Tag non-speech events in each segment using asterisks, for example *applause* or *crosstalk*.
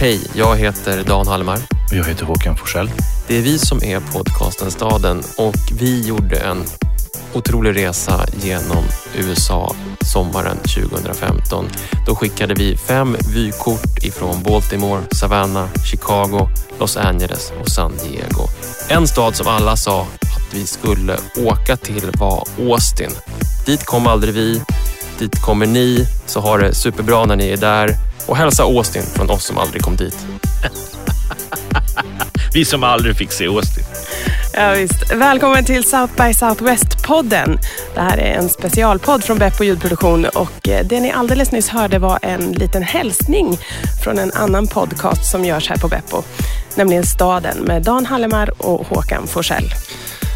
Hej, jag heter Dan Halmar. Och jag heter Håkan Forsell. Det är vi som är podcasten Staden och vi gjorde en otrolig resa genom USA sommaren 2015. Då skickade vi fem vykort ifrån Baltimore, Savannah, Chicago, Los Angeles och San Diego. En stad som alla sa att vi skulle åka till var Austin. Dit kom aldrig vi. Dit kommer ni, så har det superbra när ni är där. Och hälsa Austin från oss som aldrig kom dit. *laughs* Vi som aldrig fick se Austin. Ja, visst. Välkommen till South by Southwest-podden. Det här är en specialpodd från Beppo ljudproduktion och eh, det ni alldeles nyss hörde var en liten hälsning från en annan podcast som görs här på Beppo, nämligen Staden med Dan Hallemar och Håkan Forsell.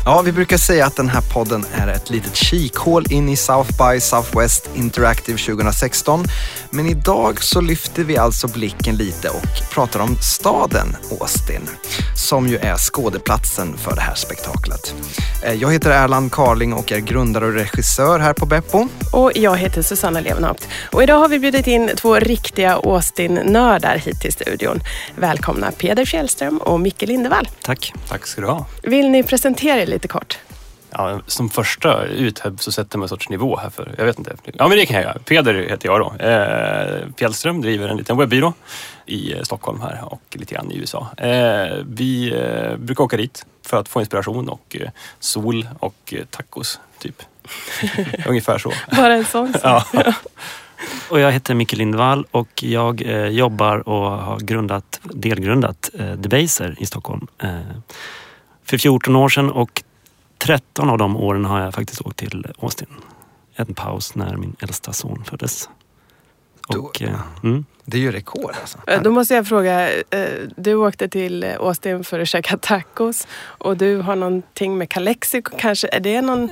Ja, vi brukar säga att den här podden är ett litet kikhål in i South by Southwest Interactive 2016. Men idag så lyfter vi alltså blicken lite och pratar om staden Austin, som ju är skådeplatsen för det här spektaklet. Eh, jag heter Erland Carling och är grundare och regissör här på Beppo. Och jag heter Susanna Levenhaupt. Och idag har vi bjudit in två riktiga Austin-nördar hit till studion. Välkomna Peder Fjällström och Micke Lindevall. Tack. Tack ska du ha. Vill ni presentera er lite kort? Ja, som första ut så sätter man en sorts nivå här för, jag vet inte. Ja men det kan jag göra. Peder heter jag då. Eh, Fjällström driver en liten webbyrå i eh, Stockholm här och lite grann i USA. Eh, vi eh, brukar åka dit för att få inspiration och eh, sol och eh, tacos typ. *laughs* Ungefär så. Bara en sån sak. Ja. *laughs* Och jag heter Micke Lindvall och jag eh, jobbar och har grundat, delgrundat eh, Debaser i Stockholm eh, för 14 år sedan och 13 av de åren har jag faktiskt åkt till Austin. En paus när min äldsta son föddes. Och, Då- eh, mm. Det är ju rekord alltså. Eh, Då måste jag fråga, eh, du åkte till Austin för att käka tacos och du har någonting med Calexico kanske? Är det någon...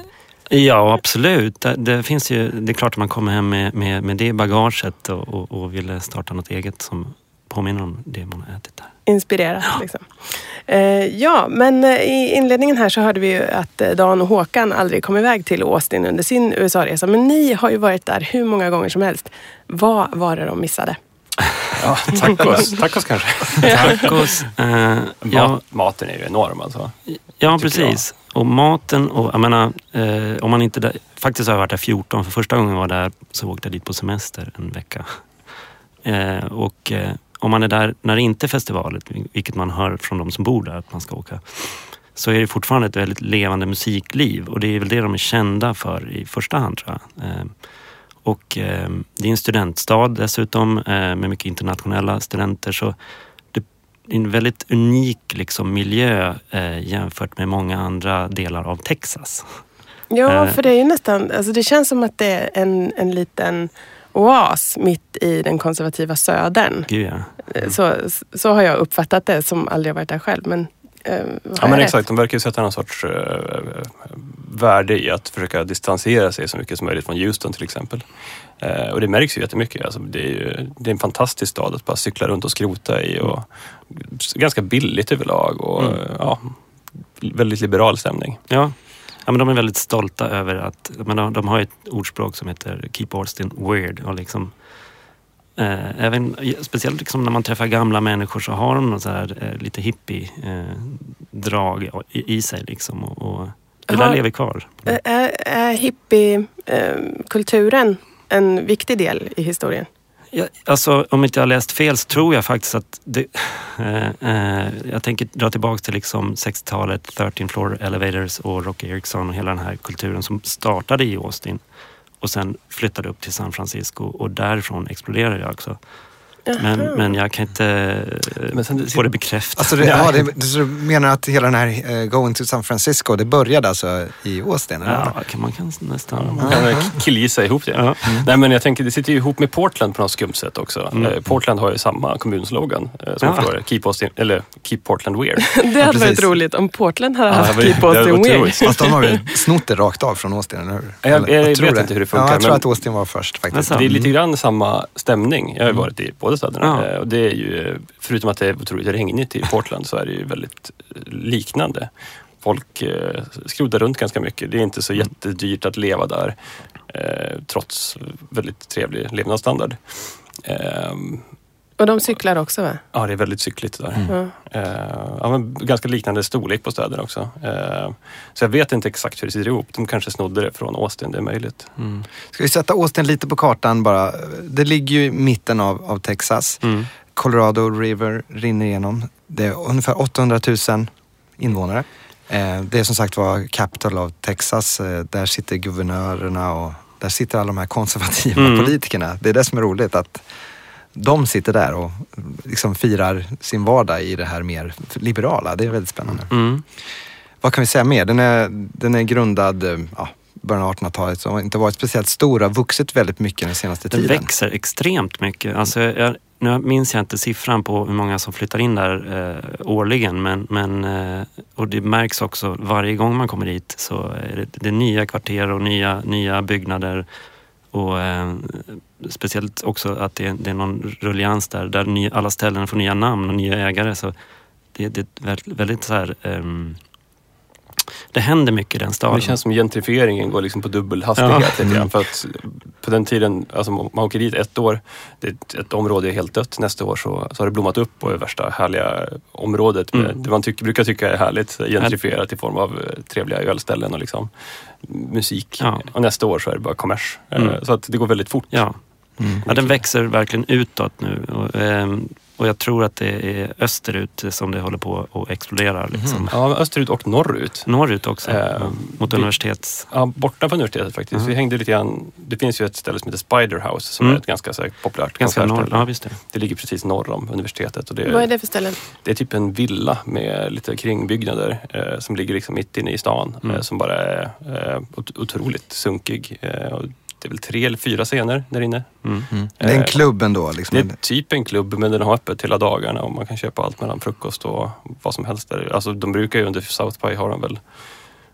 Ja, absolut. Det, finns ju, det är klart att man kommer hem med, med, med det bagaget och, och, och vill starta något eget som påminner om det man har ätit där. inspirerat. Liksom. Eh, ja, men eh, i inledningen här så hörde vi ju att eh, Dan och Håkan aldrig kom iväg till Austin under sin USA-resa. Men ni har ju varit där hur många gånger som helst. Vad var det de missade? ja, tacos. Tacos kanske. Tacos. Eh, ja, Mat, maten är ju enorm alltså. Ja, precis. Och maten och jag menar, eh, om man inte... Där, faktiskt har jag varit där 14. För första gången jag var där så åkte jag dit på semester en vecka. Eh, och eh, om man är där när det inte är festival, vilket man hör från de som bor där att man ska åka, så är det fortfarande ett väldigt levande musikliv och det är väl det de är kända för i första hand tror jag. Eh, och eh, det är en studentstad dessutom eh, med mycket internationella studenter så det är en väldigt unik liksom, miljö eh, jämfört med många andra delar av Texas. Ja, Eh. för det är ju nästan... Alltså det känns som att det är en, en liten oas mitt i den konservativa södern. Gud ja. Eh, Så, så har jag uppfattat det som aldrig har varit där själv. Men, eh, Ja men rätt? exakt, de verkar ju sätta någon sorts eh, värde i att försöka distansera sig så mycket som möjligt från Houston till exempel. Eh, och det märks ju jättemycket. Alltså, det, är ju, det är en fantastisk stad att bara cykla runt och skrota i och ganska billigt överlag och Mm. ja, väldigt liberal stämning. Ja. Ja, men de är väldigt stolta över att, men de, de har ett ordspråk som heter Keep Austin Weird. Och liksom, eh, även, speciellt liksom när man träffar gamla människor så har de något så här, eh, lite hippie-drag i, i sig. Liksom, och, och det där Har- lever kvar. Eh, Är, är hippie-kulturen en viktig del i historien? Alltså, om inte jag har läst fel så tror jag faktiskt att det, eh, eh, jag tänker dra tillbaka till liksom 60-talet, 13 floor elevators och Rocky Erickson och hela den här kulturen som startade i Austin och sen flyttade upp till San Francisco och därifrån exploderade jag också. Men, men jag kan inte Men sen- få det bekräftat. Alltså det, ja, *laughs* det, så du menar att hela den här eh, Going to San Francisco, det började alltså i Austin? Eller? ja, kan man kan nästan... Man kan killgissa ihop det. Ja. Nej men jag tänker, det sitter ju ihop med Portland på något skumt sätt också. Mm. Eh, Portland har ju samma kommunslogan eh, som Ja. förra. Keep, Austin, eller Keep Portland Weird. *laughs* Det hade varit precis. roligt om Portland hade Ja, haft det var- Keep Austin Weird. otroligt. Fast de har väl snott det rakt av från Austin, eller hur? Jag- Eller, jag tror vet inte hur det funkar, Ja, jag tror men- att Austin var först faktiskt. Det är lite grann samma stämning. Jag har ju varit i båda städerna. Ja. Eh, Och det är ju, förutom att det är otroligt regnigt i *laughs* Portland så är det ju väldigt eh, liknande. Folk eh, skrotar runt ganska mycket. Det är inte så jättedyrt att leva där. Eh, trots väldigt trevlig levnadsstandard. Och de cyklar också va? Ja, det är väldigt cykligt där. Ja. Eh, ja, men ganska liknande storlek på städer också. Eh, så jag vet inte exakt hur det sitter ihop. De kanske snodde det från Austin, det är möjligt. Mm. Ska vi sätta Austin lite på kartan bara? Det ligger ju i mitten av, av Texas. Mm. Colorado River rinner igenom. Det är ungefär 800 000 invånare. Eh, Det är som sagt var capital of Texas. Eh, Där sitter guvernörerna och där sitter alla de här konservativa Mm. politikerna. Det är det som är roligt att de sitter där och liksom firar sin vardag i det här mer liberala. Det är väldigt spännande. Mm. Vad kan vi säga mer? Den är, den är grundad eh, ja, början av 1800-talet så har inte varit speciellt stor, har vuxit väldigt mycket den senaste Den tiden. växer extremt mycket. Alltså, jag, nu minns jag inte siffran på hur många som flyttar in där eh, årligen men, men eh, och det märks också varje gång man kommer dit så är det, det är nya kvarter och nya, nya byggnader och eh, speciellt också att det, är- det är någon rullians där, där ny, alla ställen får nya namn och nya ägare. Så det, det är väldigt, så här, ehm, det händer mycket i den staden. Det känns som gentrifieringen går liksom på dubbel hastighet. Ja. grann. För att på den tiden, alltså man åker dit ett år, det ett, ett område är helt dött. Nästa år så, så har det blommat upp och är värsta härliga området. Med, Mm. Det man tycker, brukar tycka är härligt, gentrifierat i form av eh, trevliga ölställen och liksom musik. Ja. Och nästa år så är det bara kommers. Eh, Mm. Så att det går väldigt fort. Ja. Mm. Ja, den växer verkligen utåt nu. Och, ehm, och jag tror att det är österut som det håller på att explodera. Liksom. Ja, men österut och norrut. Norrut också, Eh, mot vi- universitets... Ja, borta på universitetet faktiskt. Mhm. Vi hängde lite grann, det finns ju ett ställe som heter Spider House som Mm. är ett ganska så här, populärt Ganska norr, ja visst det. Det ligger precis norr om universitetet. Och det, Vad är det för ställen? Det är typ en villa med lite kringbyggnader eh, som ligger liksom mitt inne i stan. Mm. Eh, som bara är eh, ot- otroligt sunkig. Eh, och det är väl tre eller fyra scener där inne. Mm. Mm. Det är en Eh, klubb ändå. Liksom. Det är typ en klubb men den har öppet hela dagarna och man kan köpa allt mellan frukost och vad som helst där. Alltså de brukar ju under South by ha de väl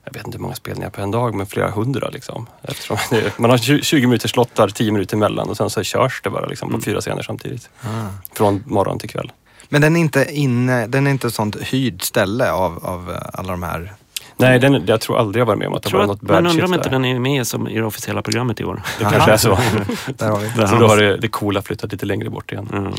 jag vet inte hur många spelningar på en dag, men flera hundra liksom. Eftersom *laughs* det, man har 20 20 minuters slottar, 10 minuter emellan och sen så körs det bara liksom på Mm. fyra scener samtidigt. Ah. Från morgon till kväll. Men den är inte inne, den är inte ett sånt hyrd ställe av, av alla de här. Nej, den, jag tror aldrig jag varit med om att det var något man bad undrar om inte den är med som i det officiella programmet i år. Det kanske är så. *laughs* Där har vi. Så då man- har det, det coola flyttat lite längre bort igen. Mm.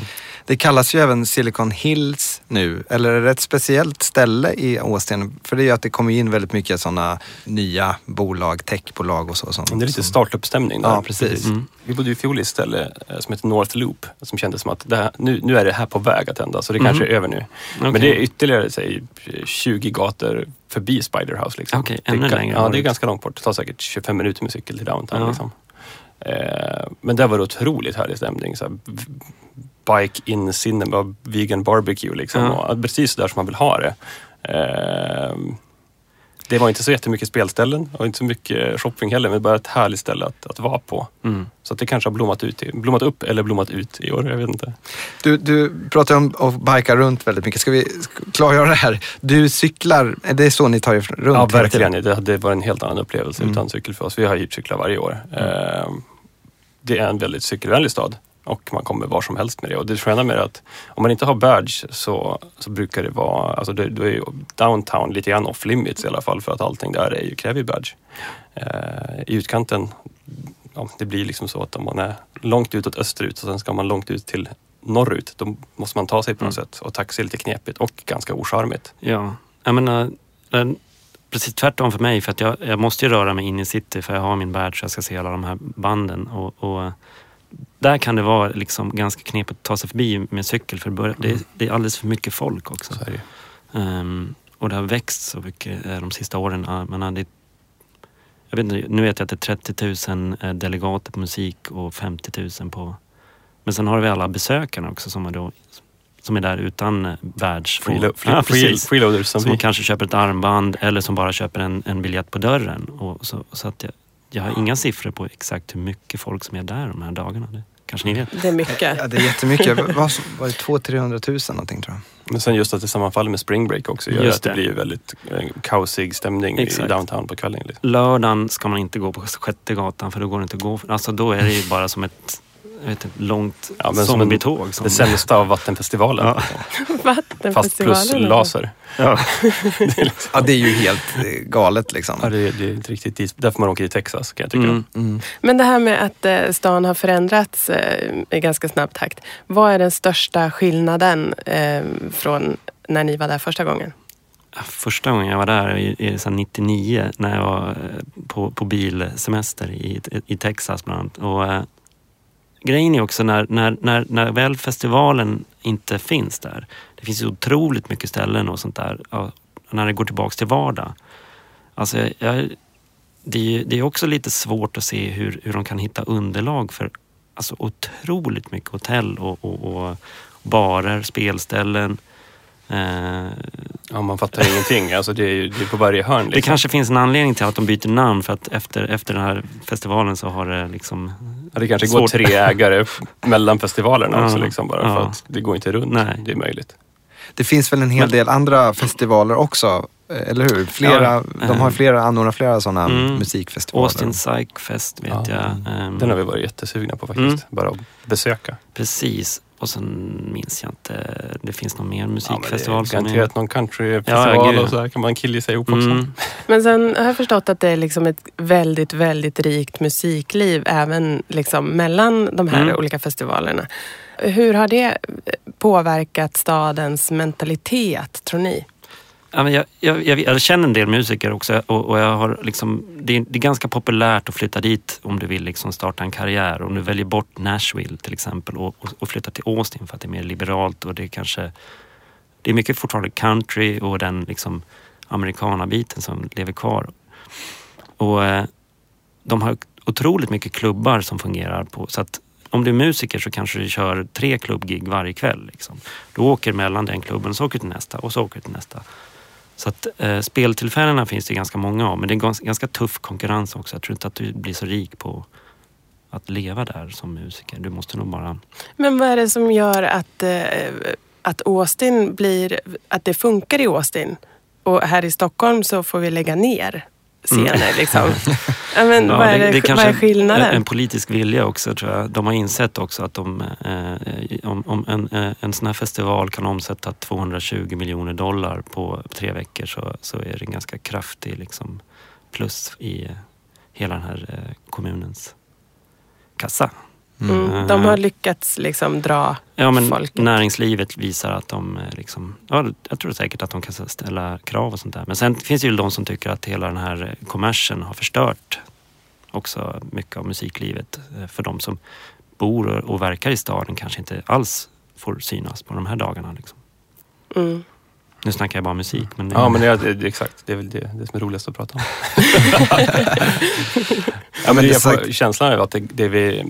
Det kallas ju även Silicon Hills nu. Eller är det ett speciellt ställe i Austin? För det är ju att det kommer in väldigt mycket sådana nya bolag, techbolag och så. Men det är lite startup-stämning där. Ja, precis. Mm. Vi bodde ju i fjol i ett ställe eh, som heter North Loop som kändes som att det här, nu, nu är det här på väg att hända så det kanske är över nu. Men Okej. det är ytterligare säg, 20 gator förbi Spiderhouse. Liksom. Okej, är ännu längre Ja, det är ganska långt bort. Det tar säkert 25 minuter med cykel till downtown. Ja. Liksom. Eh, men där var det otroligt härlig stämning. Så här, bike in cinema, vegan barbecue liksom. Ja. Och precis där som man vill ha det. Eh, det var inte så jättemycket spelställen och inte så mycket shopping heller, men bara ett härligt ställe att, att vara på. Mm. Så det kanske har blommat, ut, blommat upp eller blommat ut i år, jag vet inte. Du, du pratar om att bajka runt väldigt mycket. Ska vi klargöra det här? Du cyklar, är det så ni tar er runt? Ja, verkligen. Det hade varit en helt annan upplevelse Mm. utan cykel för oss. Vi har hyrt cyklar varje år. Eh, Det är en väldigt cykelvänlig stad och man kommer var som helst med det. Och det sköna med det är att om man inte har badge så, så brukar det vara, alltså det, då är ju downtown lite grann off limits i alla fall för att allting där är ju, kräver ju badge. Eh, I utkanten, ja, det blir liksom så att om man är långt utåt österut och sen ska man långt ut till norrut, då måste man ta sig på något sätt. Och taxi är lite knepigt och ganska ocharmigt. Ja, jag menar, precis tvärtom för mig. För att jag, jag måste ju röra mig in i city för jag har min badge så jag ska se alla de här banden. Och, och där kan det vara liksom ganska knepigt att ta sig förbi med cykel för det, bör, det, är, det är alldeles för mycket folk också. Ehm, och det har växt så mycket eh, de sista åren. Men det, jag vet inte, nu vet jag att det är 30 000 eh, delegater på musik och 50 000 på... Men sen har vi alla besökarna också som är, då, som är där utan eh, badge. Freelo- *laughs* ja, precis. freeloaders som Som vi. kanske köper ett armband eller som bara köper en, en biljett på dörren. Och så, så att jag, jag har inga siffror på exakt hur mycket folk som är där de här dagarna. Det kanske ni vet? Det är mycket. Ja, det är jättemycket. Var det 200 000-300 000 någonting tror jag? Men sen just att det sammanfaller med spring break också gör Just att det det. blir väldigt eh, kaosig stämning Exakt. i downtown på kvällen. Liksom. Lördagen ska man inte gå på sjätte gatan för då går det inte att gå. Alltså då är det ju bara som ett jag vet, ett långt Ja, men som en- zombietåg. Som, Det sämsta av Vattenfestivalen. Ja. *laughs* Fast Vattenfestivalen. plus laser. ja. *laughs* Ja, det är ju helt eh, galet liksom. Ja, det, är- det är inte riktigt dit- därför man åker i Texas kan jag tycka. Mm. Mm. Men det här med att eh, stan har förändrats eh, i ganska snabb takt. Vad är den största skillnaden från när ni var där första gången? Första gången jag var där, i, i, så här 99, när jag var på, på bilsemester i, i Texas bland annat. Och, grejen är också när, när, när, när väl festivalen inte finns där. Det finns ju otroligt mycket ställen och sånt där. ja, när det går tillbaks till vardag. Alltså, jag, jag, det, är, det är också lite svårt att se hur, hur de kan hitta underlag för alltså, otroligt mycket hotell och, och, och barer, spelställen. Eh, Ja, man fattar ingenting. *laughs* Alltså, det, är, ju- det är på varje hörn. det Liksom. kanske finns en anledning till att de byter namn för att efter, efter den här festivalen så har det liksom... Det kanske går Svårt. tre ägare mellan festivalerna Ja, också. Liksom, bara för att det går inte runt. Nej. Det är möjligt. Det finns väl en hel Men- del andra festivaler också, eh, eller hur? Flera, Ja, de har eh, flera, anordnar flera sådana Mm. musikfestivaler. Austin Psych Fest vet Ja, jag. Ehm, Den har vi varit jättesugna på faktiskt. Mm. Bara att besöka. Precis. Och sen minns jag inte, det finns någon mer Ja, musikfestival men det är som är... garanterat någon countryfestival Ja, och så kan man killa sig ihop också. Mm. Men sen har jag förstått att det är liksom ett väldigt, väldigt rikt musikliv även liksom mellan de här Mm. olika festivalerna. Hur har det påverkat stadens mentalitet, tror ni? Men jag, jag, jag, jag känner en del musiker också och, och jag har liksom, det, är, det är ganska populärt att flytta dit om du vill liksom starta en karriär. Om du väljer bort Nashville till exempel och, och, och flyttar till Austin för att det är mer liberalt och det är kanske... Det är mycket fortfarande country och den liksom amerikanabiten som lever kvar. Och eh, de har otroligt mycket klubbar som fungerar på så att om du är musiker så kanske du kör tre klubbgig varje kväll. Liksom. Du åker mellan den klubben och så åker du till nästa och så åker du till nästa. Så att eh, speltillfällena finns det ganska många av men det är ganska tuff konkurrens också. Jag tror inte att du blir så rik på att leva där som musiker. Du måste nog bara... Men vad är det som gör att, eh, att Austin blir, att det funkar i Austin? Och här i Stockholm så får vi lägga ner scener liksom. *laughs* Ja, men vad, är det, vad är skillnaden? En, en politisk vilja också tror jag. De har insett också att de, eh, om, om en, eh, en sån här festival kan omsätta 220 miljoner dollar på tre veckor så, så är det en ganska kraftig liksom, plus i hela den här eh, kommunens kassa. Mm, de har lyckats liksom dra Ja, men folket. näringslivet visar att de eh, liksom, ja, jag tror säkert att de kan ställa krav och sånt där. Men sen finns det ju de som tycker att hela den här eh, kommersen har förstört också mycket av musiklivet. Eh, För de som bor och- verkar i staden kanske inte alls får synas på de här dagarna. Liksom. Mm. Nu snackar jag bara musik. Men, Ja, men det, det, det, exakt. Det är väl det, det som är roligast att prata om. *laughs* *laughs* ja, men det på, känslan är att det, det, vi,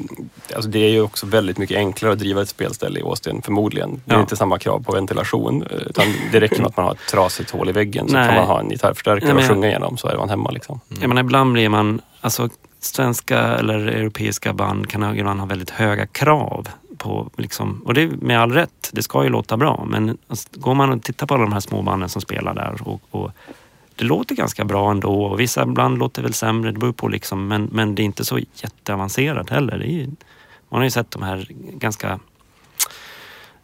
alltså det är ju också väldigt mycket enklare att driva ett spelställe i Austin, förmodligen. Det är Ja. inte samma krav på ventilation, utan det räcker med att man har ett trasigt hål i väggen så Nej. kan man ha en gitarrförstärkare Nej, och sjunga igenom så är man hemma. Liksom. Jag menar, ibland blir man, alltså svenska eller europeiska band kan ibland ha väldigt höga krav på, liksom, och det är med all rätt, det ska ju låta bra. Men alltså, går man och tittar på alla de här små banden som spelar där och, och det låter ganska bra ändå och vissa ibland låter väl sämre, det beror på liksom, men, men det är inte så jätteavancerat heller. Ju, man har ju sett de här ganska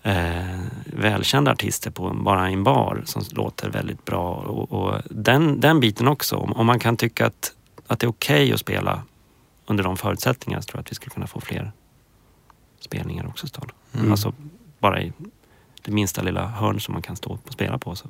eh, välkända artister på bara en bar som låter väldigt bra. Och, och den, den biten också, om, om man kan tycka att, att det är okej att spela under de förutsättningarna så tror jag att vi skulle kunna få fler spelningar också. Mm. Alltså bara i det minsta lilla hörn som man kan stå och spela på. Så.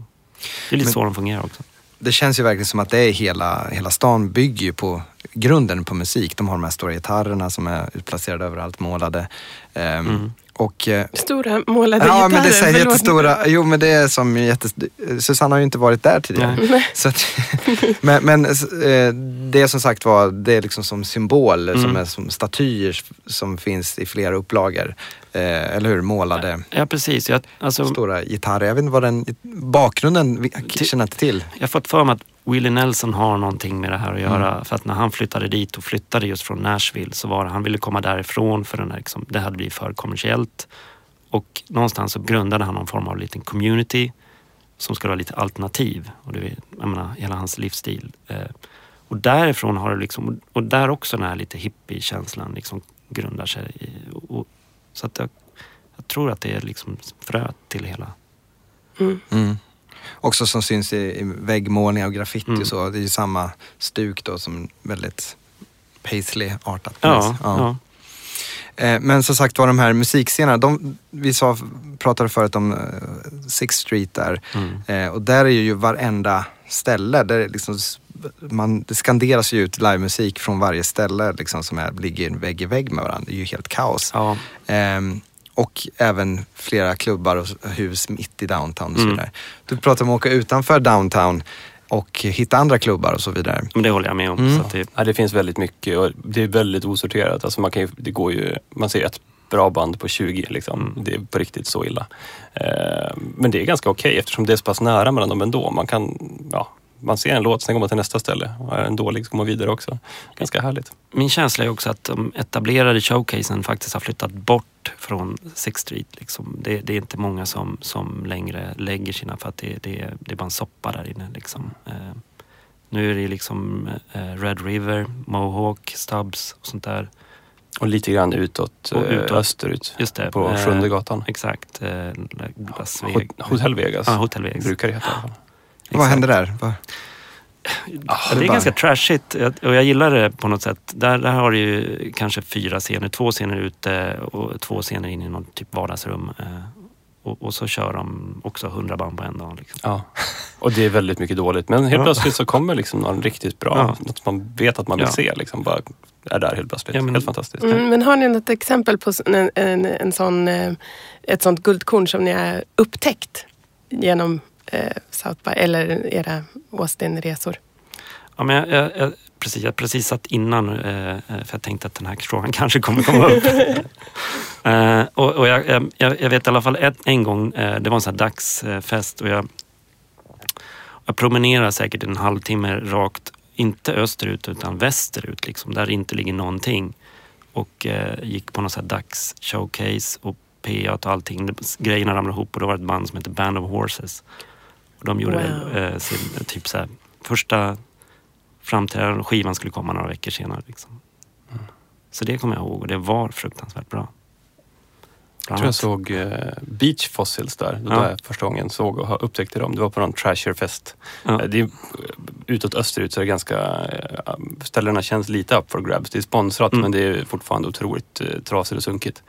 Det är lite Men- så de fungerar också. Det känns ju verkligen som att det är hela, hela stan bygger ju på grunden på musik. De har de här stora gitarrerna som är utplacerade överallt, målade. Um, Mm. Och eh, Stora målade Ja, gitarrer. men det är jättestora. Jo, men det är som jättes... Susanne har ju inte varit där tidigare. Nej. Så att, *laughs* men men eh, det som sagt var, det är liksom som symbol, som Mm. är som statyer som finns i flera upplagor. Eh, eller hur? Målade Ja precis. Jag, alltså, stora gitarrer. Jag vet inte vad den bakgrunden, Till- känner inte till. jag har fått för mig att Willie Nelson har någonting med det här att göra. Mm. För att när han flyttade dit och flyttade just från Nashville så var det, han ville komma därifrån för den här, liksom, det hade blivit för kommersiellt. Och någonstans så grundade han någon form av liten community som skulle vara lite alternativ. Och det, är- jag menar, hela hans livsstil. Eh, och därifrån har det liksom, och där också den här lite hippie-känslan liksom grundar sig. I, och, så att jag, jag tror att det är liksom fröet till hela. Mm. Också som syns i, i väggmålningar och graffiti Mm. och så. Det är ju samma stuk då som väldigt paisley-artat. Ja, ja. Eh, Men som sagt var de här musikscenerna, de, vi sa, pratade förut om eh, Sixth Street där. Mm. Eh, och där är ju varenda ställe, där är liksom, man, det skanderas ju ut livemusik från varje ställe liksom, som är, ligger vägg i vägg med varandra. Det är ju helt kaos. ja. Ehm, och även flera klubbar och hus mitt i downtown och så Mm. vidare. Du pratar om att åka utanför downtown och hitta andra klubbar och så vidare. Men det håller jag med om. Mm. Så att det, Ja, det finns väldigt mycket och det är väldigt osorterat. Alltså man, kan ju, det går ju, man ser ett bra band på 20 liksom. Mm. Det är på riktigt så illa. Eh, men det är ganska okej eftersom det är så pass nära mellan dem ändå. Man kan, ja, man ser en låt, sen går man till nästa ställe. Och är en dålig så går man vidare också. Ganska härligt. min känsla är också att de etablerade showcasen faktiskt har flyttat bort från Sixth Street. Liksom. Det, det är inte många som, som längre lägger sina för att det, det, det är bara en soppa där inne. Liksom. Eh, nu är det liksom eh, Red River, Mohawk, Stubbs och sånt där. Och lite grann utåt, Och eh, utåt. österut. Just det. På eh, Sjunde gatan. Exakt. Eh, Las Vegas. Hotell Vegas. Ja, Hotel Vegas. Brukar det heta. Vad hände där? Ja, Eller det är bara- ganska trashigt Jag- och jag gillar det på något sätt. Där, där har du ju kanske fyra scener, två scener ute och två scener in i något typ vardagsrum. Eh, Och, och så kör de också hundra band på en dag. Liksom. Ja. Och det är väldigt mycket dåligt. Men helt Ja. plötsligt så kommer liksom någon riktigt bra. Ja. Något man vet att man vill Ja. se. Liksom, bara är där helt plötsligt. Ja, men- helt fantastiskt. Mm, men har ni något exempel på en, en, en sån, eh, ett sånt guldkorn som ni har upptäckt genom eh, South by eller era Austin-resor? Ja, men jag, jag, jag, precis, jag precis satt innan eh, för jag tänkte att den här frågan *laughs* kanske kommer komma upp. *laughs* eh, och och jag, jag, vet i alla fall ett, en gång, eh, det var en sån här dagsfest och jag, jag promenerade säkert en halvtimme rakt, inte österut utan västerut, liksom, där det inte ligger någonting. Och eh, gick på någon sån dags-showcase och PA och allting. Grejerna ramlade ihop och då var det ett band som heter Band of Horses. Och de gjorde Wow. eh, sin typ så här, första framträdande och skivan skulle komma några veckor senare. Liksom. Så det kommer jag ihåg och det var fruktansvärt bra. Jag tror jag såg eh, Beach Fossils där. Det Ja. jag första gången såg och upptäckte dem. Det var på någon Trasher-fest. Ja. Eh, Det är, eh, utåt österut så är det ganska... Ställena känns lite up for grabs. Det är sponsrat Mm. men det är fortfarande otroligt trasigt och sunkigt.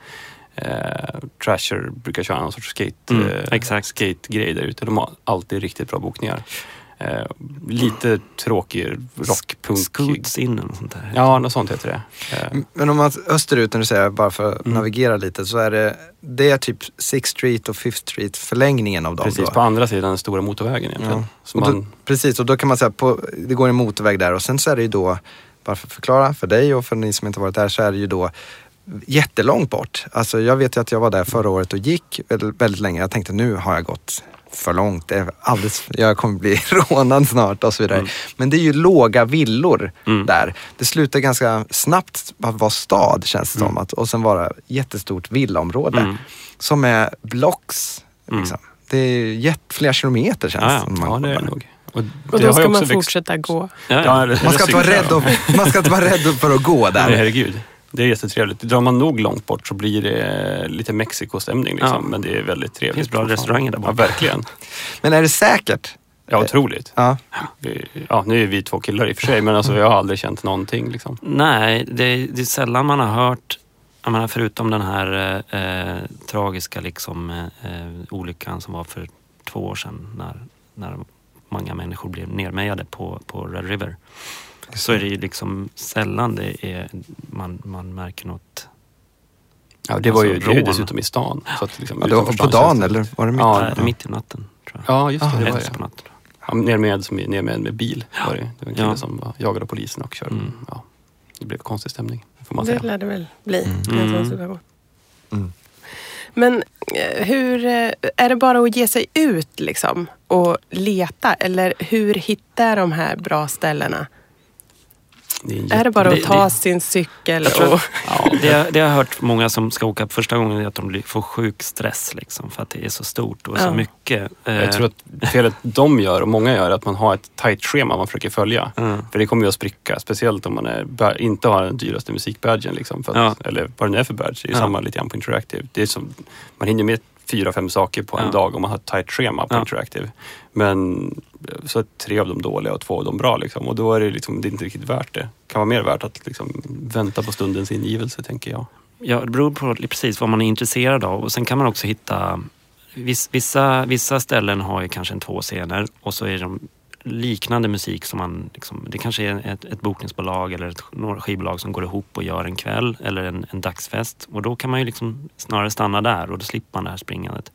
Eh, Trasher brukar köra någon sorts skate, Mm, eh, exakt. skate-grej där ute. De har alltid riktigt bra bokningar. Eh, lite tråkig rockpunk. Scoots in och sånt där. Ja, något sånt heter det. Eh, Men om man österut, när du säger bara för att Mm. navigera lite, så är det, det är typ Sixth Street och Fifth Street förlängningen av dem precis, då? på andra sidan den stora motorvägen egentligen. Ja. Och man, då, precis, och då kan man säga på, det går en motorväg där och sen så är det ju då, bara för att förklara för dig och för ni som inte varit där, så är det ju då jättelångt bort. Alltså jag vet ju att jag var där förra året och gick väldigt, länge. Jag tänkte nu har jag gått för långt. Det är alldeles, jag kommer bli *laughs* rånad snart och så vidare. Mm. Men det är ju låga villor Mm. där. Det slutar ganska snabbt att vara stad känns det som. Att, och sen vara jättestort villaområde. Mm. Som är blocks. Mm. Liksom. Det är jätt, flera kilometer känns Ja, ja. det ja, det är det nog. Och, Och då ska man också växt- fortsätta gå. Ja, Man ska, inte vara rädd och, man ska inte vara rädd för att gå där. Nej, herregud. Det är jättetrevligt. Drar man nog långt bort så blir det lite Mexiko-stämning. Liksom. Ja. Men det är väldigt trevligt. Det finns bra restauranger där Ja, borta. verkligen. *laughs* Men är det säkert? Ja, otroligt. Ja. Vi- Ja, nu är vi två killar i och för sig, men alltså, jag har aldrig känt någonting. Liksom. Nej, det är, det är sällan man har hört, jag menar, förutom den här eh, eh, tragiska liksom, eh, eh, olyckan som var för två år sedan när, när många människor blev nermejade på, på Red River. Så är det ju liksom sällan det är, man, man märker något. Ja, det var ju, Alltså, det är dessutom i stan. Så att, liksom, Ja, det var på dagen det- eller var det mitt? Ja, Ja, mitt i natten tror jag. Ja, just det. det var Ett på det. natten. Ja, ner med, som, ner med, med bil var det. Det var en kille Ja. som var, jagade polisen och körde. Mm. Ja, det blev konstig stämning, får man Det säga. lär det väl bli. Mm. Mm. Mm. Men eh, hur, eh, är det bara att ge sig ut liksom och leta? Eller hur hittar de här bra ställena? Det är, en Är det bara att ta det- sin cykel och... Ja, det, det har jag hört många som ska åka första gången är att de får sjuk stress liksom, för att det är så stort och Ja. så mycket. Eh, Jag tror att felet de gör, och många gör, är att man har ett tajt schema man försöker följa. mm. För det kommer ju att spricka, speciellt om man är, inte har den dyraste musikbadgen. Liksom, för att, Eller vad det nu är för badge, det är ju Ja. samma lite grann på Interactive. Det är som, man hinner med fyra, fem saker på en Ja. dag om man har ett tajt schema på Ja. Interactive. Men så är tre av dem dåliga och två av dem bra. Liksom. Och då är det, liksom, det är inte riktigt värt det. Det kan vara mer värt att liksom, vänta på stundens ingivelse, tänker jag. Ja, det beror på precis vad man är intresserad av. Och sen kan man också hitta... viss- Vissa, vissa ställen har ju kanske en två scener och så är de liknande musik som man... Liksom, det kanske är ett, ett bokningsbolag eller ett några skivbolag som går ihop och gör en kväll eller en, en dagsfest. Och då kan man ju liksom snarare stanna där och då slipper man det här springandet.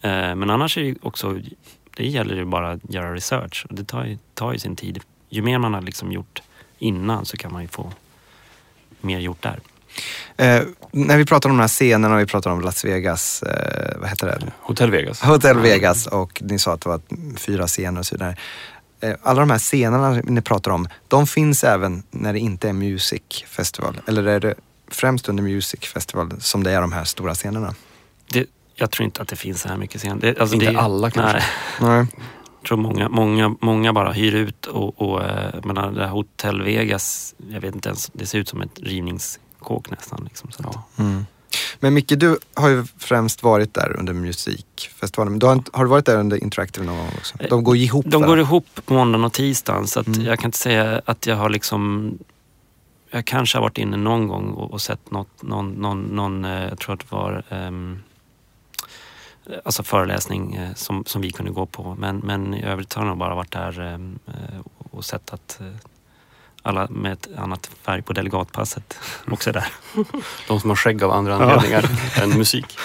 Eh, men annars är det ju också... Det gäller ju bara att göra research och det tar ju, tar ju sin tid. Ju mer man har liksom gjort innan så kan man ju få mer gjort där. Eh, när vi pratar om de här scenerna och vi pratar om Las Vegas, eh, vad heter det? Hotell Vegas. Hotel Vegas och ni sa att det var fyra scener och så vidare. Eh, Alla de här scenerna ni pratar om, de finns även när det inte är Music Festival? Eller är det främst under Music Festival som det är de här stora scenerna? Det, jag tror inte att det finns så här mycket scen. Det, alltså Inte det, alla kanske. Nej, *laughs* Nej. jag tror många, många, många bara hyr ut och, och eh, menar, det här Hotel Vegas, jag vet inte ens, det ser ut som ett rivningskåk nästan. Liksom, så att, Ja. Mm. Men Micke, du har ju främst varit där under Musikfestivalen. Men du har, har du varit där under Interactive någon gång också? De går ihop De va? går ihop på måndagen och tisdagen så Mm. jag kan inte säga att jag har liksom jag kanske har varit inne någon gång och, och sett något, någon, någon, någon, eh, jag tror att det var ehm, alltså föreläsning eh, som, som vi kunde gå på. Men, men i övrigt har jag nog bara varit där eh, och- sett att alla med ett annat färg på delegatpasset *laughs* också är där. *laughs* De som har skägg av andra anledningar *laughs* än musik.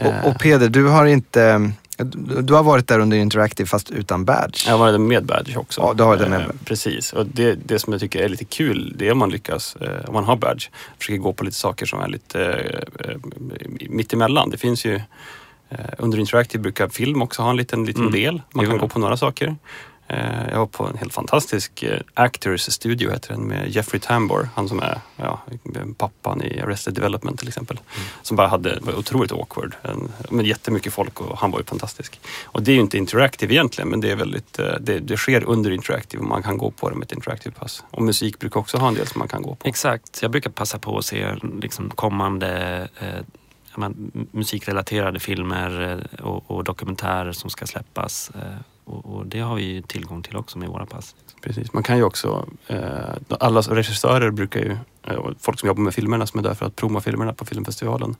Och, och Peder, du har inte... Du har varit där under Interactive fast utan badge. Jag har varit med badge också. Ja, du har varit där med Eh, badge. Precis, och det, det som jag tycker är lite kul, det är om man lyckas, eh, om man har badge, försöker gå på lite saker som är lite eh, eh, mittemellan. Det finns ju, eh, under Interactive brukar film också ha en liten, liten Mm. del. Man kan Jo. gå på några saker. Eh, Jag var på en helt fantastisk eh, Actors Studio heter den med Jeffrey Tambor, han som är ja, pappan i Arrested Development till exempel. Mm. Som bara hade, var otroligt awkward. En, men jättemycket folk och han var ju fantastisk. Och det är ju inte interactive egentligen men det är väldigt, eh, det, det sker under interactive och man kan gå på det med ett interactive pass. Och musik brukar också ha en del som man kan gå på. Exakt, jag brukar passa på att se liksom, kommande eh, men, musikrelaterade filmer och, och dokumentärer som ska släppas. Och, och det har vi ju tillgång till också med våra pass. Precis. Man kan ju också, eh, alla regissörer brukar ju, eh, folk som jobbar med filmerna som är där för att prova filmerna på filmfestivalen.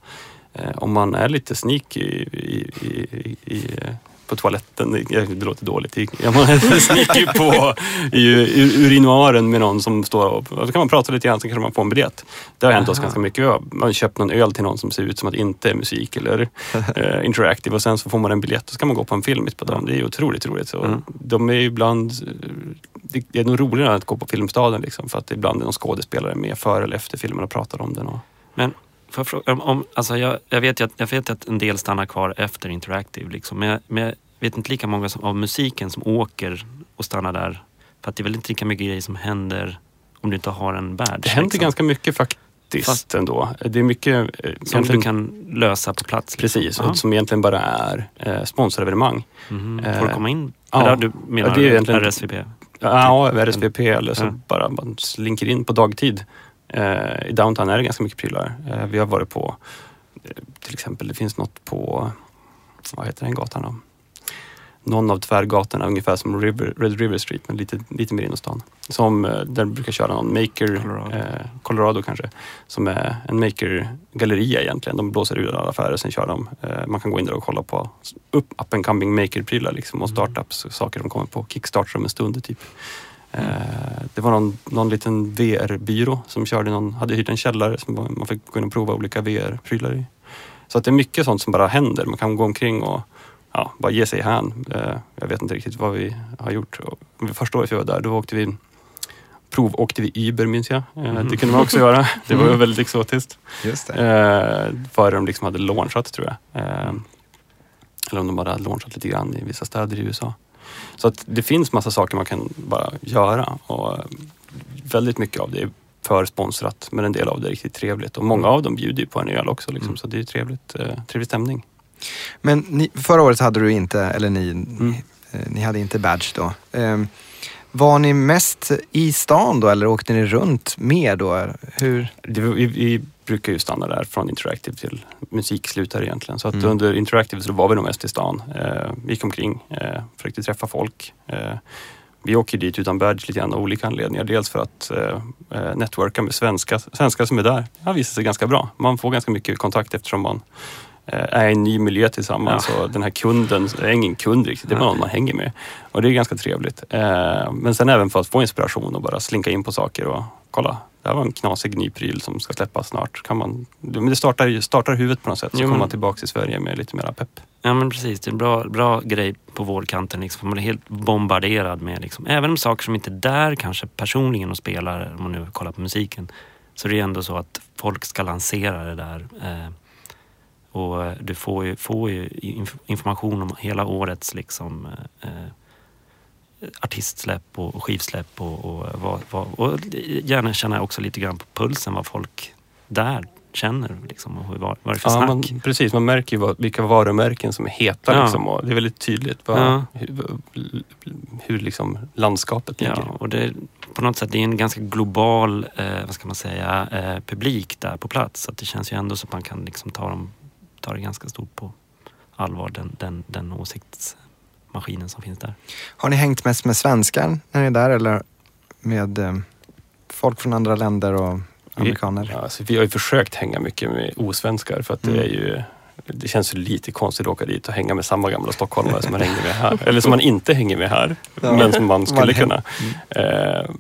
Eh, om man är lite sneaky i, i, i, i, eh, på toaletten, det, låter dåligt, man *laughs* sneaky på i, urinoaren med någon som står och, och så kan man prata lite grann så kanske man får en biljett. Det har hänt oss Aha. ganska mycket. Man har köpt någon öl till någon som ser ut som att det inte är musik eller *laughs* eh, interactive och sen så får man en biljett och så kan man gå på en film mitt på dagen. Det är ju otroligt roligt. Så Mm. De är ju ibland det är nog roligare att gå på Filmstaden liksom, för att det ibland är någon skådespelare med före eller efter filmen och pratar om den. Och, jag, fråga, om, om, alltså jag, jag, vet ju att, jag vet att en del stannar kvar efter Interactive. Liksom, men, jag, men vet inte lika många som, av musiken som åker och stannar där. För att det är väl inte lika mycket grejer som händer om du inte har en badge. det händer liksom, ganska mycket faktiskt Fast- ändå. Det är mycket eh, Som du kan lösa på plats. liksom. Precis, Aha. och som egentligen bara är eh, sponsorevenemang. Mhm. eh, Får du komma in? ja. Eller du menar Ja, det är egentligen- RSVP? Ja, RSVP eller så Ja. bara man slinker in på dagtid. Eh, I downtown är det ganska mycket prylar. Eh, vi har varit på, eh, till exempel det finns något på, vad heter den gatan då? Någon av tvärgatorna, ungefär som River, Red River Street, men lite, lite mer in i stan. Som, eh, där brukar köra någon maker, Colorado. Eh, Colorado kanske, som är en maker-galleria egentligen. De blåser ur alla affärer, sen kör de. Eh, man kan gå in där och kolla på upp, up and coming maker-prylar liksom, och startups, saker de kommer på. Kickstartar om en stund typ. Eh, det var någon, någon liten VR-byrå som körde någon, hade hyrt en källare som man fick gå in och prova olika VR-prylar i. Så att det är mycket sånt som bara händer. Man kan gå omkring och ja, bara ge sig hän. Eh, jag vet inte riktigt vad vi har gjort. Första året vi var där, då åkte vi prov åkte vi Uber minns jag. Eh, Det kunde man också göra. *laughs* Det var ju väldigt exotiskt. Just det. Eh, före de liksom hade launchat tror jag. Eh, eller om de bara hade launchat lite grann i vissa städer i USA. Så att det finns massa saker man kan bara göra och eh, väldigt mycket av det är för sponsrat men en del av det är riktigt trevligt och många av dem bjuder ju på en öl också liksom, så det är trevligt, eh, trevlig stämning. Men ni, förra året hade du inte, eller ni, Mm. eh, ni hade inte badge då. Ehm, var ni mest i stan då eller åkte ni runt mer då? Hur? Det, vi, vi brukar ju stanna där från Interactive till musik slutar egentligen. Så att Mm. under Interactive så var vi nog mest i stan. Eh, gick omkring, eh, försökte träffa folk. Eh, vi åker dit utan badge lite grann av olika anledningar. Dels för att eh, eh, networka med svenska, svenskar som är där. Det har visat sig ganska bra. Man får ganska mycket kontakt eftersom man är i en ny miljö tillsammans. Och den här kunden är ingen kund riktigt, det är bara någon man hänger med. Och det är ganska trevligt. Eh, men sen även för att få inspiration och bara slinka in på saker och kolla. Det här var en knasig ny pryl som ska släppas snart. Kan man, men det startar, startar huvudet på något sätt. Så Jo, kommer man tillbaka till Sverige med lite mera pepp. Ja men precis, det är en bra, bra grej på vårdkanten. Liksom. Man är helt bombarderad med, liksom, även om saker som inte är där kanske personligen och spelar, om man nu kollar på musiken, så det är ändå så att folk ska lansera det där. Eh, och eh, du får ju, får ju inf- information om hela årets liksom, eh, artistsläpp och skivsläpp och, och, vad, vad, och gärna känna också lite grann på pulsen vad folk där känner liksom, och vad, vad det är för Ja, snack. man, precis, man märker ju vad, vilka varumärken som är heta. Ja. Liksom, och det är väldigt tydligt vad, Ja. hur, hur liksom landskapet ligger. Ja, och det på något sätt det är en ganska global, eh, vad ska man säga, eh, publik där på plats. Så det känns ju ändå som att man kan liksom ta, dem, ta det ganska stort på allvar, den, den, den åsiktsmaskinen som finns där. Har ni hängt mest med svenskar när ni är där eller med eh, folk från andra länder och amerikaner? Ja, alltså, vi har ju försökt hänga mycket med osvenskar för att Mm. det är ju det känns ju lite konstigt att åka dit och hänga med samma gamla stockholmare som man *laughs* hänger med här. Eller som man inte hänger med här, Ja. men som man skulle kunna. Eh,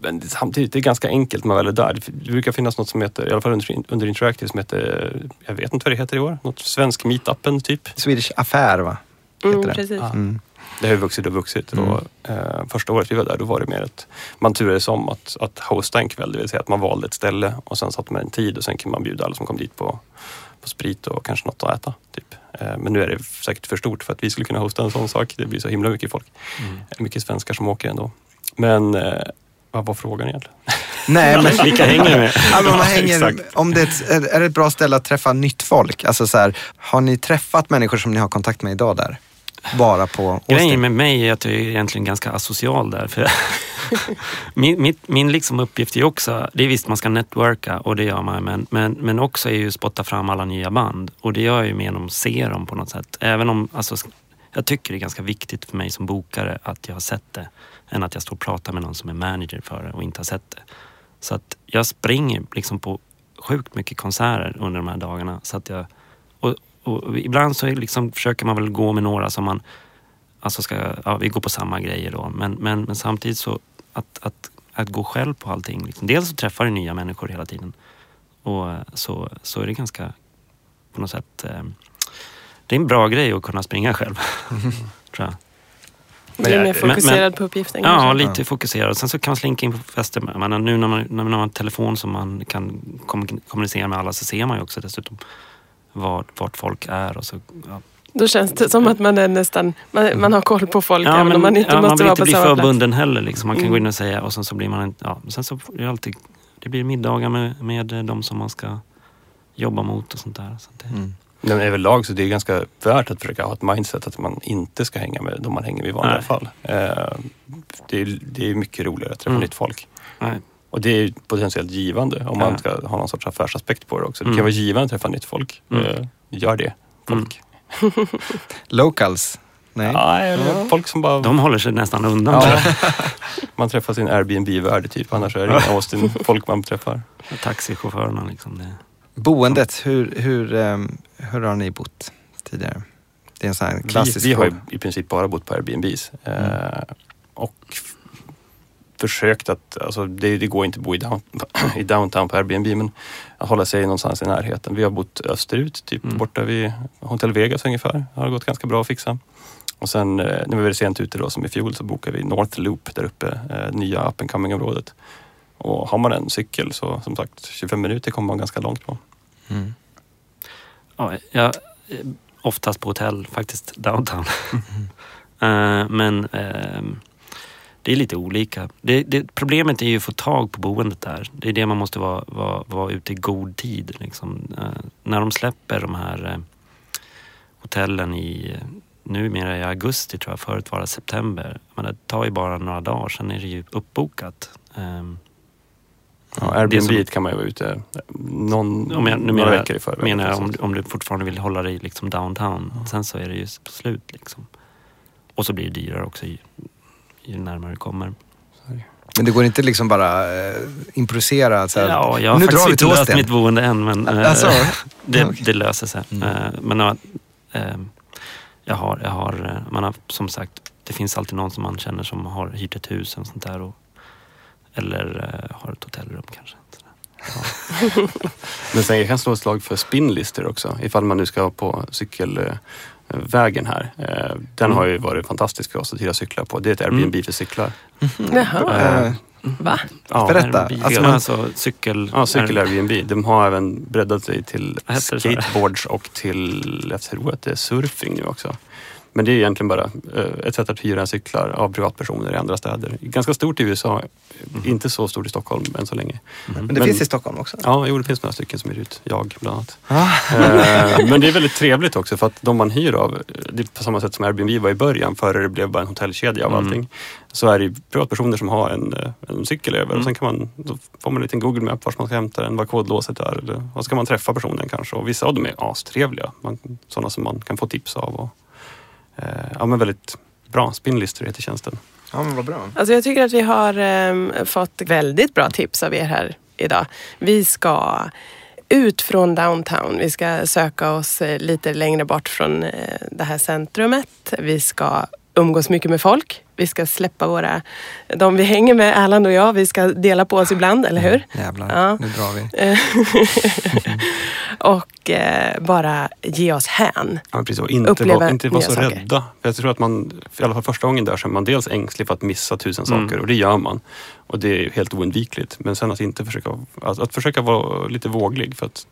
men det, samtidigt, det är ganska enkelt när man väl är där. Det brukar finnas något som heter, i alla fall under, under Interactive, som heter, jag vet inte vad det heter i år, något svensk meetupen typ. Swedish Affär va? Heter Mm, det. precis. Ja. Mm. Det har ju vuxit och vuxit. Mm. Och, eh, första året vi var där, då var det mer att man turades om att, att hosta en kväll. Det vill säga att man valde ett ställe och sen satte man en tid och sen kan man bjuda alla som kom dit på, på sprit och kanske något att äta. Typ. Eh, men nu är det säkert för stort för att vi skulle kunna hosta en sån sak. Det blir så himla mycket folk. Mycket svenskar som åker ändå. Men eh, vad var frågan egentligen? *laughs* Nej, men, *laughs* Vilka hänger du med? Om, man hänger, *laughs* om det är, ett, är det ett bra ställe att träffa nytt folk? Alltså så här, har ni träffat människor som ni har kontakt med idag där? Bara på Grejen med mig är att jag är egentligen ganska asocial där. För min mitt, min liksom uppgift är också, det är visst man ska networka och det gör man, men, men, men också är ju att spotta fram alla nya band. Och det gör jag ju med genom att se dem på något sätt. Även om, alltså, jag tycker det är ganska viktigt för mig som bokare att jag har sett det. Än att jag står och pratar med någon som är manager för det och inte har sett det. Så att jag springer liksom på sjukt mycket konserter under de här dagarna. Så att jag, och, och ibland så liksom, försöker man väl gå med några som man Alltså ska, ja, vi går på samma grejer då. Men, men, men samtidigt så att, att, att gå själv på allting. Liksom. Dels så träffar du nya människor hela tiden. Och eh, så, så är det ganska, på något sätt, eh, det är en bra grej att kunna springa själv. *laughs* tror jag. Du är mer men- fokuserad på uppgiften Ja, kanske? lite fokuserad. Sen så kan man slinka in på fester. Nu när man, när man har en telefon som man kan kom- kommunicera med alla så ser man ju också dessutom vart, vart folk är. Och så, ja, Då känns det som att man är nästan, man, man har koll på folk Ja, även men, om man inte ja, måste man vill vara inte på bli samma plats. bunden heller. Liksom. Man kan Mm. gå in och säga och sen så blir man inte... Ja, sen så är det alltid... Det blir middagar med, med de som man ska jobba mot och sånt där. Så det, Mm. Men överlag så det är ganska värt att försöka ha ett mindset att man inte ska hänga med de man hänger med i vanliga Nej. fall. Eh, det, är, det är mycket roligare att träffa Mm. nytt folk. nej. Och det är potentiellt givande om man Ja. ska ha någon sorts affärsaspekt på det också. Det Mm. kan vara givande att träffa nytt folk. Mm. Eh, gör det, folk. *laughs* Locals? Nej? Ja, eller folk som bara... De håller sig nästan undan. Ja. *laughs* man träffar sin Airbnb-värde typ. Annars är det inga Austin-folk man träffar. Taxichaufförerna liksom. Det. Boendet, hur, hur, ehm, hur har ni bott tidigare? Det är en sån här klassisk vi, vi har ju i princip bara bott på Airbnbs. Eh, Mm. och försökt att, alltså det, det går inte att bo i, down, *clears throat* i downtown på Airbnb men att hålla sig någonstans i närheten. Vi har bott österut, typ Mm. borta vid Hotel Vegas ungefär. Det har gått ganska bra att fixa. Och sen eh, när vi var sent ute då som i fjol så bokade vi North Loop där uppe, eh, nya up and coming området. Och har man en cykel så som sagt 25 minuter kommer man ganska långt på. Mm. Ja, jag, eh, oftast på hotell faktiskt, downtown. *laughs* Eh, men ehm, det är lite olika. Det, det, problemet är ju att få tag på boendet där. Det är det man måste vara, vara, vara ute i god tid. Liksom. Eh, när de släpper de här hotellen i numera i augusti tror jag, förut var det september. Men det tar ju bara några dagar, sen är det ju uppbokat. Ehm, Ja, Airbnb som- kan man ju vara ute någon, om jag, nu några veckor i förväg. menar jag om, om du fortfarande vill hålla dig liksom downtown. Sen så är det ju på slut. Liksom. Och så blir det dyrare också ju, ju närmare du kommer. Men det går inte liksom bara eh, improvisera Ja, jag har nu faktiskt drar vi inte till löst mitt boende än men eh, Alltså, *laughs* det, okej. det löser sig. Mm. Eh, men ja, eh, jag har, jag har, eh, man har som sagt, det finns alltid någon som man känner som har hyrt ett hus och sånt där. Och, eller eh, har ett hotellrum kanske. *laughs* Men sen jag kan slå ett slag för spinnlister också ifall man nu ska på cykelvägen här. Eh, Den Mm. har ju varit fantastisk för oss att hyra cyklar på. Det är ett Airbnb för cyklar. Jaha, Eh, va? Ja, Berätta. Airbnb, Alltså, man- alltså cykel... Ja, cykel Airbnb. De har även breddat sig till skateboards och till, jag tror att det är surfing nu också. Men det är egentligen bara eh, ett sätt att hyra cyklar av privatpersoner i andra städer. Ganska stort i USA, inte så stort i Stockholm än så länge. Men det Men- finns i Stockholm också. Ja, jo, det finns några stycken som hyr ut. Jag bland annat. Ah. Eh, Men det är väldigt trevligt också för att de man hyr av, det är på samma sätt som Airbnb var i början, före det blev bara en hotellkedja av Mm. allting. Så är det privatpersoner som har en, eh, en cykel över Mm. och sen kan man, då får man en liten Google Map vart man ska hämta den, var kodlåset är. Eller, och så kan man träffa personen kanske och vissa av dem är astrevliga. Man, sådana som man kan få tips av. Och, ja men väldigt bra. Spinnlister heter tjänsten. Ja, men vad bra. Alltså jag tycker att vi har ehm, fått väldigt bra tips av er här idag. Vi ska ut från downtown. Vi ska söka oss eh, lite längre bort från eh, det här centrumet. Vi ska umgås mycket med folk. Vi ska släppa våra, de vi hänger med, Erland och jag, vi ska dela på oss ibland, eller hur? Jävlar, Ja. nu drar vi. *laughs* och eh, bara ge oss hän. Ja, precis. Och inte vara inte var så saker. rädda. För jag tror att man, i alla fall första gången där, så är man dels ängslig för att missa tusen Mm. saker och det gör man. Och det är helt oundvikligt. Men sen att inte försöka, att, att försöka vara lite våglig för att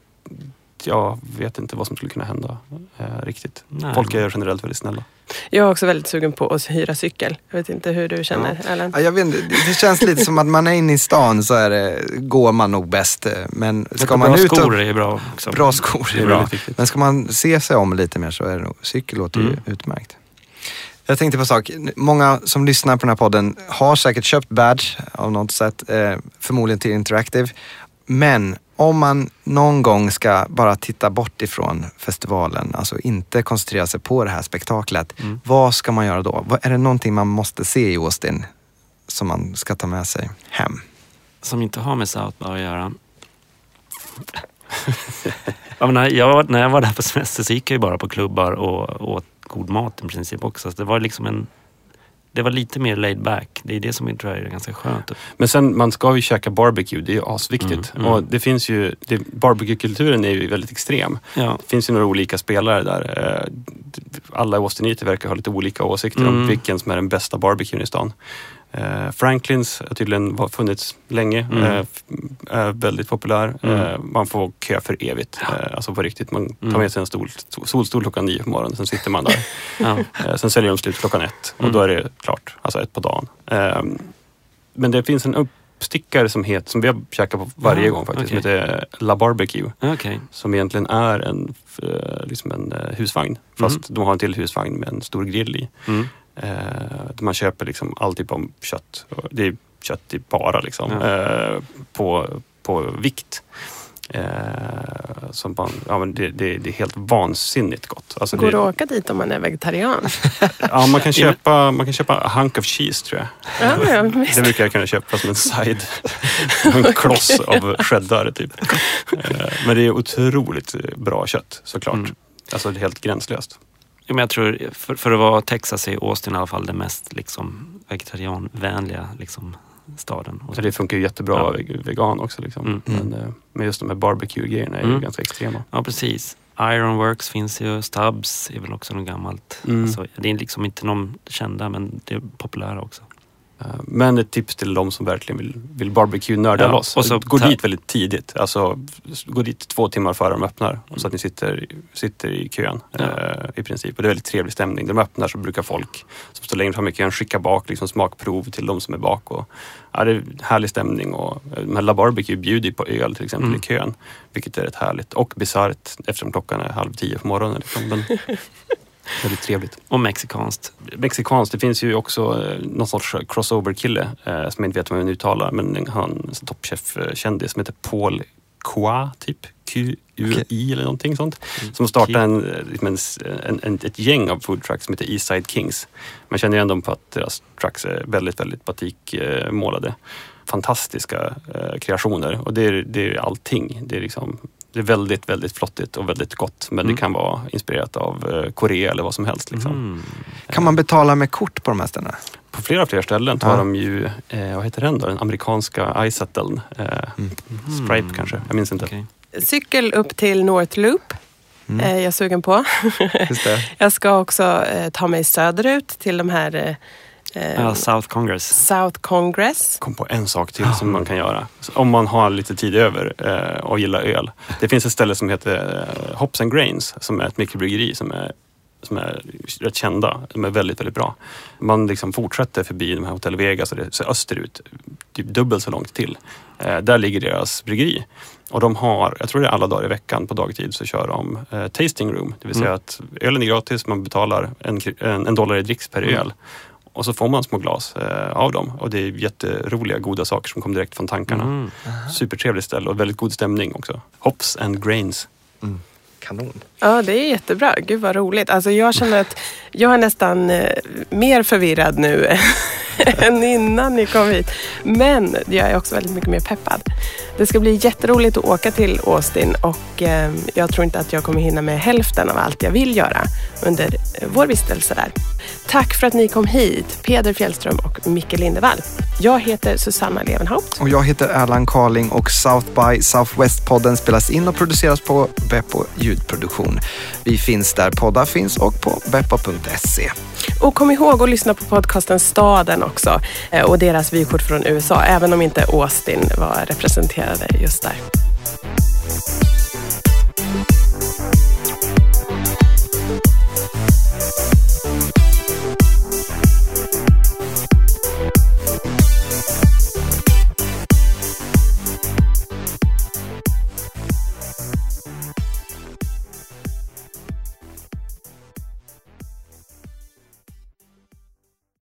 jag vet inte vad som skulle kunna hända eh, riktigt. Nej. Folk är generellt väldigt snälla. Jag är också väldigt sugen på att hyra cykel. Jag vet inte hur du känner, Erland? Ja, jag vet, inte, det känns lite som att man är inne i stan så är det, går man nog bäst. eh, Men ska man bra ut och... skor är bra också. Bra skor är är bra. Men ska man se sig om lite mer så är det nog, cykel låter ju Mm. utmärkt. Jag tänkte på en sak. Många som lyssnar på den här podden har säkert köpt badge av något sätt. Eh, förmodligen till Interactive. Men om man någon gång ska bara titta bort ifrån festivalen, alltså inte koncentrera sig på det här spektaklet. Mm. Vad ska man göra då? Är det någonting man måste se i Austin som man ska ta med sig hem? Som inte har med South By att göra. *laughs* jag, menar, jag, när jag var där på semester så gick jag ju bara på klubbar och åt god mat i princip också. Så det var liksom en... Det var lite mer laid back. Det är det som jag tror är ganska skönt. Men sen, man ska ju käka barbecue, det är ju asviktigt. Mm, mm. Och det finns ju, det, barbecue-kulturen är ju väldigt extrem. Ja, Det finns ju några olika spelare där. Eh, Alla austiniter verkar ha lite olika åsikter om Mm. vilken som är den bästa barbecuen i stan. Eh, Franklins har tydligen var- funnits länge. Mm. eh, Är väldigt populär. Mm. Eh, Man får kö för evigt. Alltså på riktigt. Man tar Mm. med sig en stol, solstol klockan nio på morgonen. Sen sitter man där. *laughs* ja. Sen säljer de slut klockan ett och Mm. då är det klart. Alltså ett på dagen. Eh, Men det finns en uppstickare som, heter, som vi har käkat på varje Ah, gång faktiskt. okej. Som heter La Barbecue okej. som egentligen är en, liksom en husvagn. Fast de har en till husvagn med en stor grill i. Mm. Eh, man köper liksom all typ av kött. Det är kött i bara liksom. Ja. Eh, på, på vikt. Eh, som man, ja, men det, det, det är helt vansinnigt gott. Alltså Går det det, att åka dit om man är vegetarian? *laughs* ja, man, kan köpa, man kan köpa a hunk of cheese tror jag. Ja, ja. Det brukar jag kunna köpa som en side. *laughs* en kloss av cheddar typ. Eh, men det är otroligt bra kött såklart. Mm. Alltså det är helt gränslöst. Ja, men jag tror, för, för att vara Texas är Austin i alla fall den mest liksom, vegetarianvänliga liksom, staden. Och Så det funkar ju jättebra Ja. veg- vegan också. Liksom. Mm. Men, eh, men just de här barbecue-grejerna är ju Mm. ganska extrema. Ja, precis. Ironworks finns ju, Stubbs är väl också något gammalt. Mm. Alltså, det är liksom inte någon kända men det är populära också. Eh, Men ett tips till de som verkligen vill, vill barbecue-nörda Ja, loss. och så gå dit väldigt tidigt. Alltså, gå dit två timmar före de öppnar. Så att ni sitter, sitter i kön Ja. eh, i princip. Och det är väldigt trevlig stämning. När de öppnar så brukar folk som står längre fram i kön skicka bak liksom, smakprov till de som är bak. Och, ja, det är härlig stämning. Och, eh, men La Barbecue bjuder ju på öl till exempel Mm. i kön. Vilket är rätt härligt. Och bisarrt eftersom klockan är halv tio på morgonen. Liksom. Men, *laughs* väldigt trevligt. Och mexikanskt. Mexikanskt, det finns ju också eh, någon sorts crossover-kille eh, som jag inte vet om jag uttalar men han toppchef-kändis som heter Paul Qua, typ. Q-U-I eller någonting sånt. Som startade en, eh, liksom en, en, ett gäng av food trucks som heter Eastside Kings. Man känner igen dem på att deras trucks är väldigt, väldigt batikmålade. Fantastiska eh, kreationer och det är, det är allting. Det är, liksom, det är väldigt, väldigt flottigt och väldigt gott men Mm. det kan vara inspirerat av eh, Korea eller vad som helst. Liksom. Mm. Kan man betala med kort på de här ställena? På flera fler ställen tar Ja. de ju, eh, vad heter den då, den amerikanska iSettle. Eh, Stripe kanske, jag minns inte. Okej. Cykel upp till North Loop. Mm. Eh, jag är sugen på. Just det. *laughs* Jag ska också eh, ta mig söderut till de här eh, South Congress. South Congress. kom på en sak till som man kan göra. Om man har lite tid över eh, och gillar öl. Det finns ett ställe som heter eh, Hops and Grains som är ett mikrobryggeri som är, som är rätt kända. De är väldigt, väldigt bra. Man liksom fortsätter förbi de här Hotel Vegas och det så österut, typ dubbelt så långt till. Eh, där ligger deras bryggeri. Och de har, jag tror det är alla dagar i veckan på dagtid så kör de eh, tasting room. Det vill säga Mm. att ölen är gratis, man betalar en, en, en dollar i dricks per öl. Och så får man små glas eh, av dem. Och det är jätteroliga, goda saker som kommer direkt från tankarna. Mm. Supertrevligt ställe och väldigt god stämning också. Hops and grains. Kanon. Ja, det är jättebra. Gud vad roligt. Alltså, jag känner att jag är nästan eh, mer förvirrad nu *laughs* än innan ni kom hit. Men jag är också väldigt mycket mer peppad. Det ska bli jätteroligt att åka till Austin och eh, jag tror inte att jag kommer hinna med hälften av allt jag vill göra under eh, vår vistelse där. Tack för att ni kom hit, Peder Fjällström och Micke Lindevall. Jag heter Susanna Levenhaupt. Och jag heter Erland Carling och South by Southwest-podden spelas in och produceras på Beppo ljudproduktion. Vi finns där poddar finns och på beppo.se. Och kom ihåg att lyssna på podcasten Staden också eh, och deras vykort från USA, även om inte Austin var representerade just där.